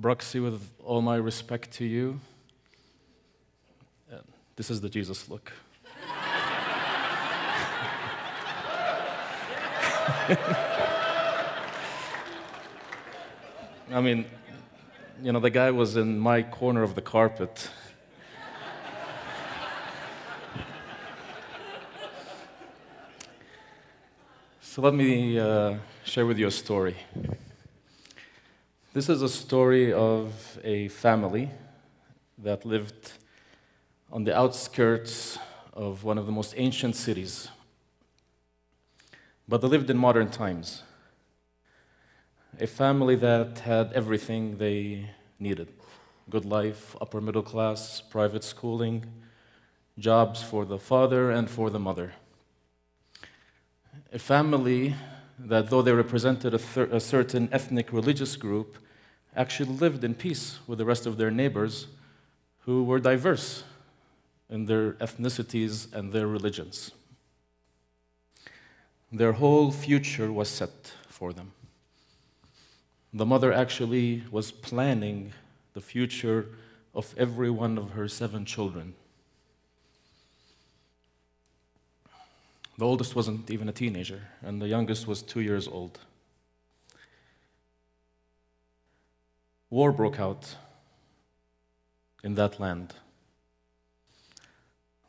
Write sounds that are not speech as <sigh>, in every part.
Bruxy, with all my respect to you, uh, this is the Jesus look. <laughs> I mean, you know, the guy was in my corner of the carpet. so let me uh, share with you a story. This is a story of a family that lived on the outskirts of one of the most ancient cities. But they lived in modern times a family that had everything they needed good life, upper middle class, private schooling, jobs for the father and for the mother. A family that, though they represented a, thir- a certain ethnic religious group, actually lived in peace with the rest of their neighbors who were diverse in their ethnicities and their religions. Their whole future was set for them. The mother actually was planning the future of every one of her seven children. The oldest wasn't even a teenager, and the youngest was two years old. War broke out in that land.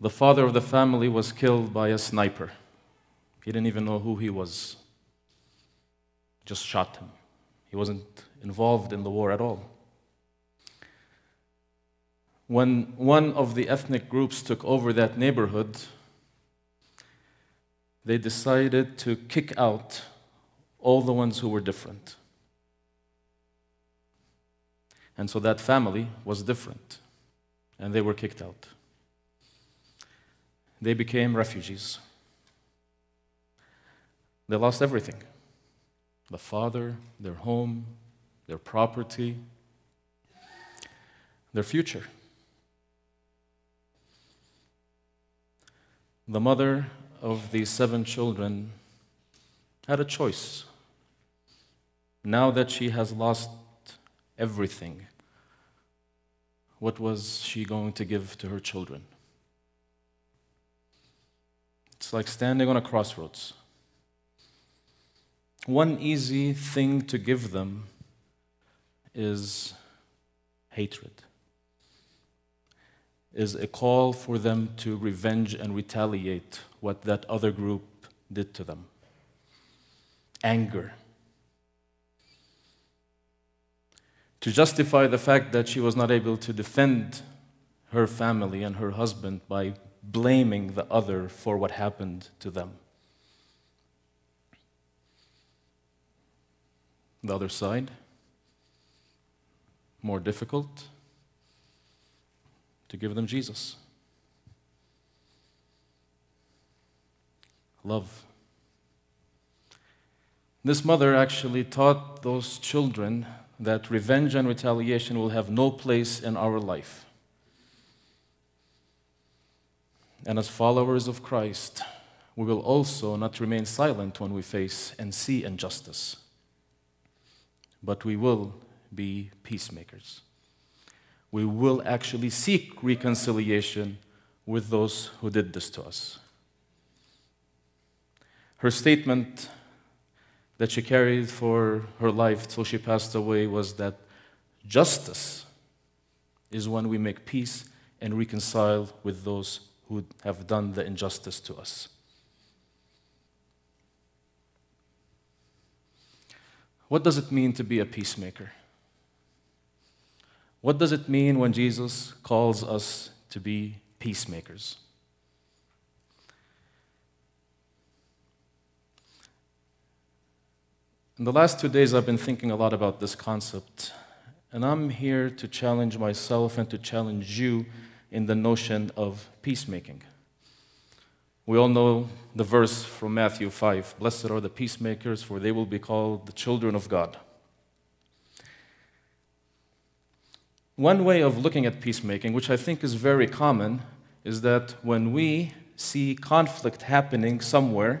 The father of the family was killed by a sniper. He didn't even know who he was, just shot him. He wasn't involved in the war at all. When one of the ethnic groups took over that neighborhood, they decided to kick out all the ones who were different. And so that family was different, and they were kicked out. They became refugees. They lost everything the father, their home, their property, their future. The mother of these seven children had a choice. Now that she has lost everything, what was she going to give to her children? It's like standing on a crossroads. One easy thing to give them is hatred, is a call for them to revenge and retaliate what that other group did to them. Anger. To justify the fact that she was not able to defend her family and her husband by blaming the other for what happened to them. The other side, more difficult, to give them Jesus. Love. This mother actually taught those children that revenge and retaliation will have no place in our life. And as followers of Christ, we will also not remain silent when we face and see injustice but we will be peacemakers. We will actually seek reconciliation with those who did this to us. Her statement that she carried for her life till she passed away was that justice is when we make peace and reconcile with those who have done the injustice to us. What does it mean to be a peacemaker? What does it mean when Jesus calls us to be peacemakers? In the last two days, I've been thinking a lot about this concept, and I'm here to challenge myself and to challenge you in the notion of peacemaking. We all know the verse from Matthew 5 Blessed are the peacemakers, for they will be called the children of God. One way of looking at peacemaking, which I think is very common, is that when we see conflict happening somewhere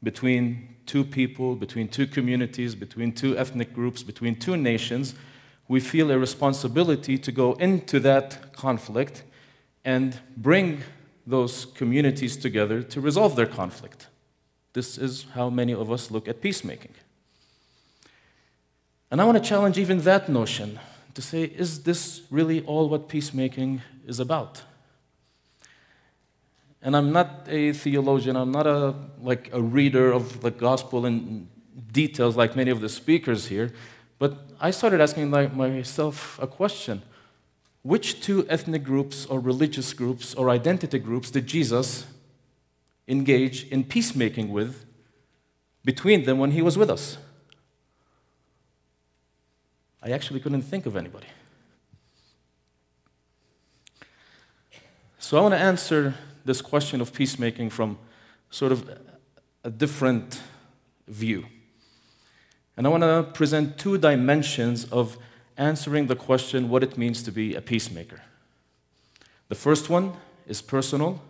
between two people, between two communities, between two ethnic groups, between two nations, we feel a responsibility to go into that conflict and bring those communities together to resolve their conflict. This is how many of us look at peacemaking. And I want to challenge even that notion to say, is this really all what peacemaking is about? And I'm not a theologian, I'm not a, like a reader of the gospel in details like many of the speakers here, but I started asking myself a question. Which two ethnic groups or religious groups or identity groups did Jesus engage in peacemaking with between them when he was with us? I actually couldn't think of anybody. So I want to answer this question of peacemaking from sort of a different view. And I want to present two dimensions of answering the question what it means to be a peacemaker. The first one is personal,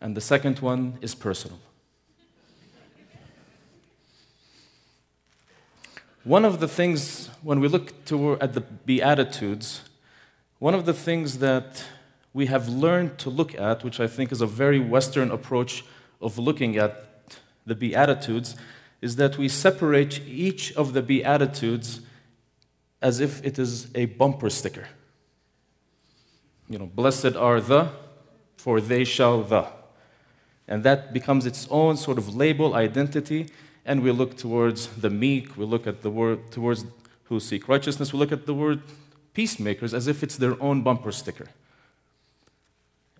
and the second one is personal. One of the things, when we look toward, at the Beatitudes, one of the things that we have learned to look at, which I think is a very Western approach of looking at the Beatitudes, is that we separate each of the Beatitudes as if it is a bumper sticker. You know, blessed are the, for they shall the. And that becomes its own sort of label, identity, and we look towards the meek, we look at the word towards who seek righteousness, we look at the word peacemakers as if it's their own bumper sticker.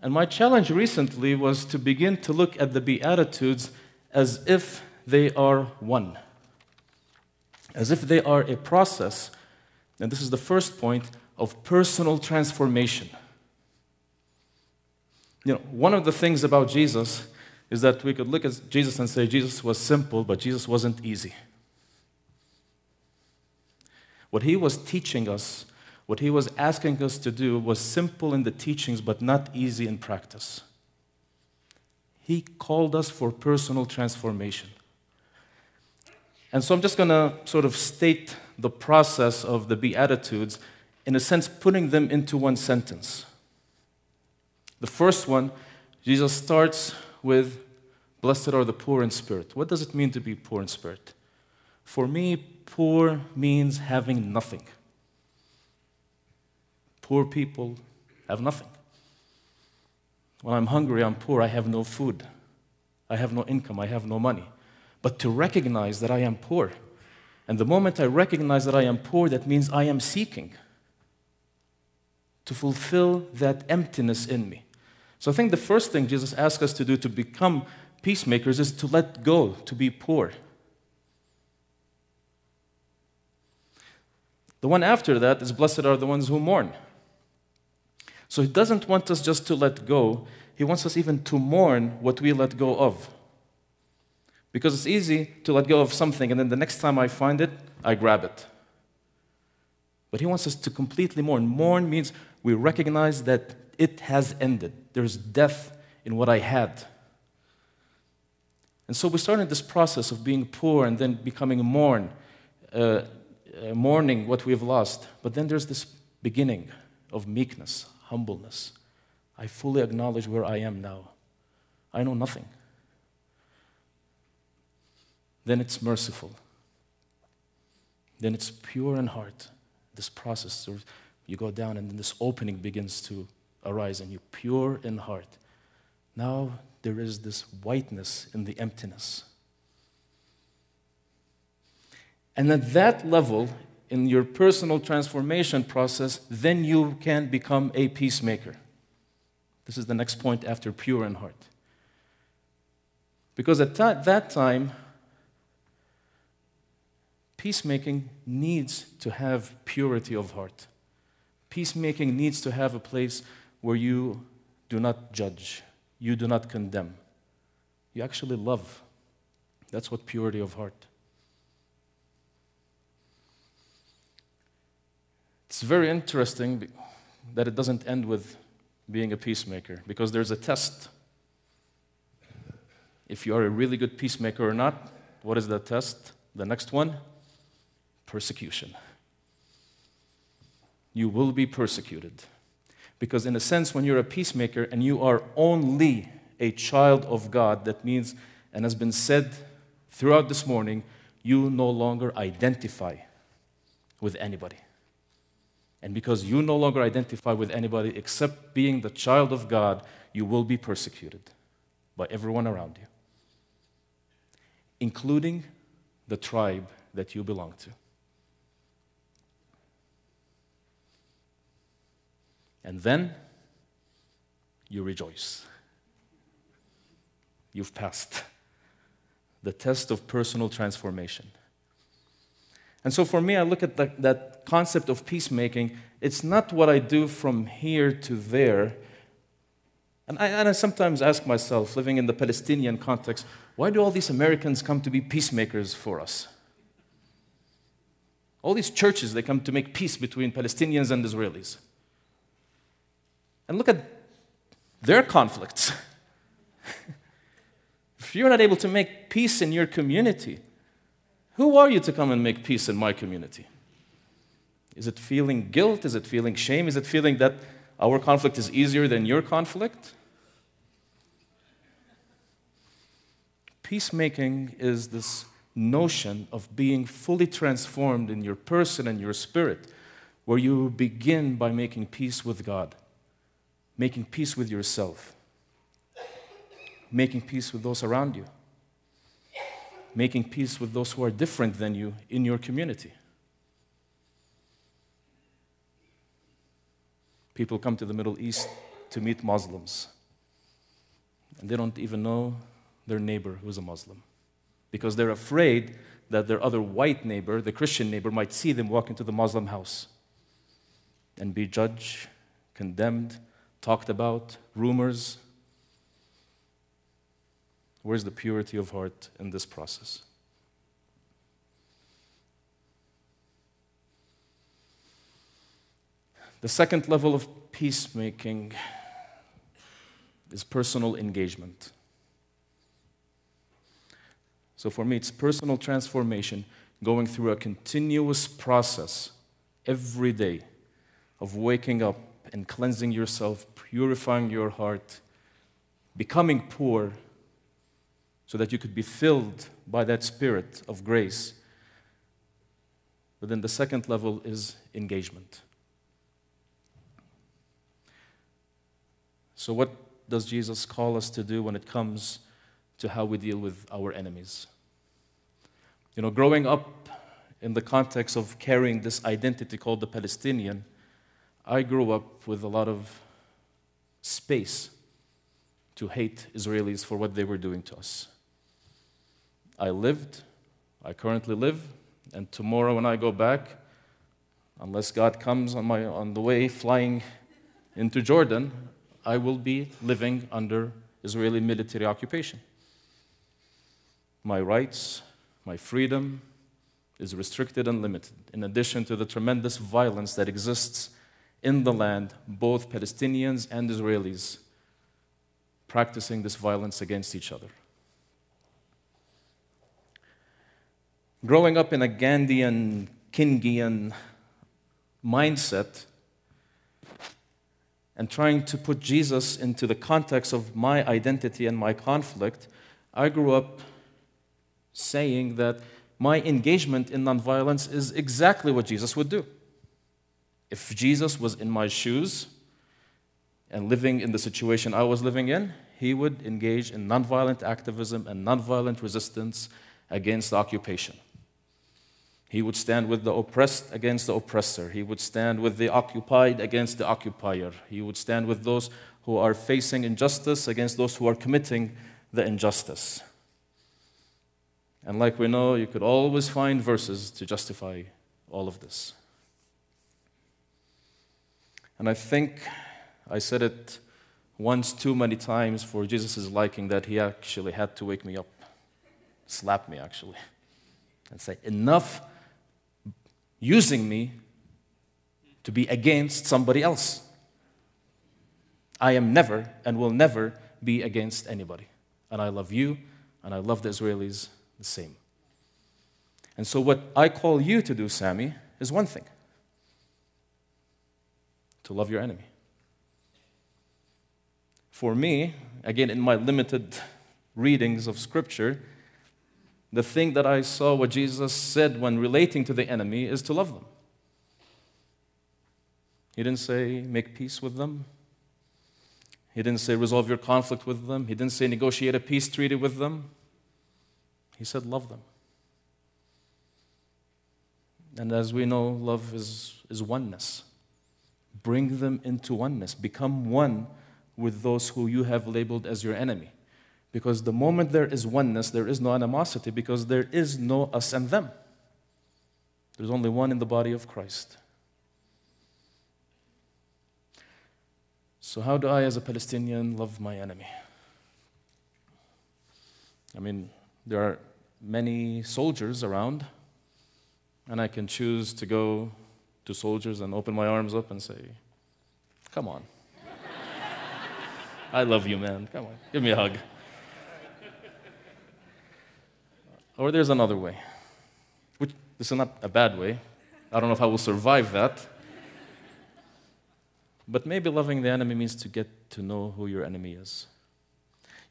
And my challenge recently was to begin to look at the Beatitudes as if they are one, as if they are a process. And this is the first point of personal transformation. You know, one of the things about Jesus is that we could look at Jesus and say Jesus was simple, but Jesus wasn't easy. What he was teaching us what he was asking us to do was simple in the teachings, but not easy in practice. He called us for personal transformation. And so I'm just going to sort of state the process of the Beatitudes, in a sense, putting them into one sentence. The first one, Jesus starts with, Blessed are the poor in spirit. What does it mean to be poor in spirit? For me, poor means having nothing. Poor people have nothing. When I'm hungry, I'm poor, I have no food. I have no income, I have no money. But to recognize that I am poor, and the moment I recognize that I am poor, that means I am seeking to fulfill that emptiness in me. So I think the first thing Jesus asks us to do to become peacemakers is to let go, to be poor. The one after that is blessed are the ones who mourn. So he doesn't want us just to let go, he wants us even to mourn what we let go of. Because it's easy to let go of something and then the next time I find it, I grab it. But he wants us to completely mourn. Mourn means we recognize that it has ended. There's death in what I had. And so we started this process of being poor and then becoming mourn, uh, uh, mourning what we've lost. But then there's this beginning of meekness, humbleness. I fully acknowledge where I am now. I know nothing. Then it's merciful. Then it's pure in heart. This process, you go down, and then this opening begins to arise, and you're pure in heart. Now there is this whiteness in the emptiness. And at that level, in your personal transformation process, then you can become a peacemaker. This is the next point after pure in heart. Because at that time, peacemaking needs to have purity of heart. Peacemaking needs to have a place where you do not judge, you do not condemn. You actually love. That's what purity of heart. It's very interesting that it doesn't end with being a peacemaker because there's a test. If you are a really good peacemaker or not, what is that test? The next one persecution. you will be persecuted. Because, in a sense, when you're a peacemaker and you are only a child of God, that means, and has been said throughout this morning, you no longer identify with anybody. And because you no longer identify with anybody except being the child of God, you will be persecuted by everyone around you, including the tribe that you belong to. And then you rejoice. You've passed the test of personal transformation. And so for me, I look at the, that concept of peacemaking. It's not what I do from here to there. And I, and I sometimes ask myself, living in the Palestinian context, why do all these Americans come to be peacemakers for us? All these churches, they come to make peace between Palestinians and Israelis. And look at their conflicts. <laughs> if you're not able to make peace in your community, who are you to come and make peace in my community? Is it feeling guilt? Is it feeling shame? Is it feeling that our conflict is easier than your conflict? Peacemaking is this notion of being fully transformed in your person and your spirit, where you begin by making peace with God making peace with yourself, making peace with those around you, making peace with those who are different than you in your community. People come to the Middle East to meet Muslims, and they don't even know their neighbor who's a Muslim. Because they're afraid that their other white neighbor, the Christian neighbor, might see them walk into the Muslim house and be judged, condemned, talked about, rumors. Where's the purity of heart in this process? The second level of peacemaking is personal engagement. So for me, it's personal transformation, going through a continuous process every day of waking up and cleansing yourself, purifying your heart, becoming poor so that you could be filled by that spirit of grace. But then the second level is engagement. So, what does Jesus call us to do when it comes to how we deal with our enemies? You know, growing up in the context of carrying this identity called the Palestinian, I grew up with a lot of space to hate Israelis for what they were doing to us. I lived, I currently live, and tomorrow when I go back, unless God comes on, my, on the way flying into Jordan, I will be living under Israeli military occupation. My rights, my freedom is restricted and limited, in addition to the tremendous violence that exists in the land, both Palestinians and Israelis practicing this violence against each other. Growing up in a Gandhian, Kingian mindset and trying to put Jesus into the context of my identity and my conflict, I grew up saying that my engagement in nonviolence is exactly what Jesus would do. If Jesus was in my shoes and living in the situation I was living in, he would engage in nonviolent activism and nonviolent resistance against the occupation. He would stand with the oppressed against the oppressor. He would stand with the occupied against the occupier. He would stand with those who are facing injustice against those who are committing the injustice. And like we know, you could always find verses to justify all of this. And I think I said it once too many times for Jesus' liking that he actually had to wake me up, slap me actually, and say, Enough using me to be against somebody else. I am never and will never be against anybody. And I love you, and I love the Israelis the same. And so, what I call you to do, Sammy, is one thing to love your enemy. For me, again, in my limited readings of Scripture, the thing that I saw what Jesus said when relating to the enemy is to love them. He didn't say make peace with them. He didn't say resolve your conflict with them. He didn't say negotiate a peace treaty with them. He said love them. And as we know, love is, is oneness. Bring them into oneness. Become one with those who you have labeled as your enemy. Because the moment there is oneness, there is no animosity because there is no us and them. There's only one in the body of Christ. So, how do I, as a Palestinian, love my enemy? I mean, there are many soldiers around, and I can choose to go to soldiers and open my arms up and say, Come on. I love you, man. Come on, give me a hug. Or there's another way, which this is not a bad way. I don't know if I will survive that. But maybe loving the enemy means to get to know who your enemy is.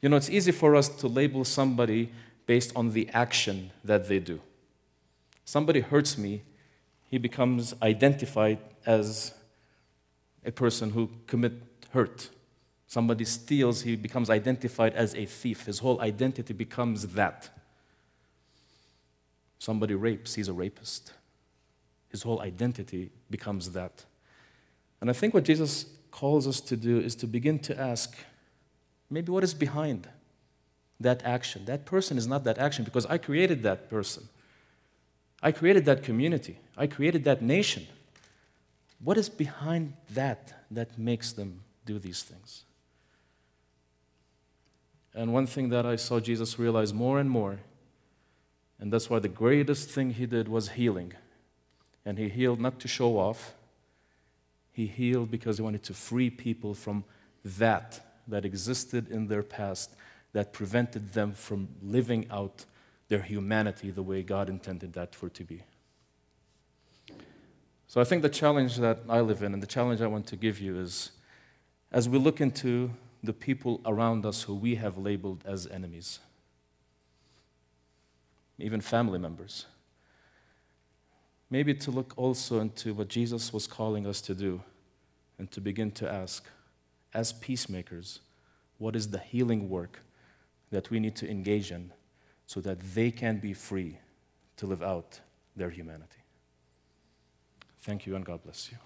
You know, it's easy for us to label somebody based on the action that they do. Somebody hurts me, he becomes identified as a person who commit hurt. Somebody steals, he becomes identified as a thief. His whole identity becomes that. Somebody rapes, he's a rapist. His whole identity becomes that. And I think what Jesus calls us to do is to begin to ask maybe what is behind that action. That person is not that action because I created that person. I created that community. I created that nation. What is behind that that makes them do these things? And one thing that I saw Jesus realize more and more and that's why the greatest thing he did was healing. And he healed not to show off, he healed because he wanted to free people from that that existed in their past that prevented them from living out their humanity the way God intended that for it to be. So I think the challenge that I live in and the challenge I want to give you is as we look into the people around us who we have labeled as enemies even family members. Maybe to look also into what Jesus was calling us to do and to begin to ask, as peacemakers, what is the healing work that we need to engage in so that they can be free to live out their humanity? Thank you and God bless you.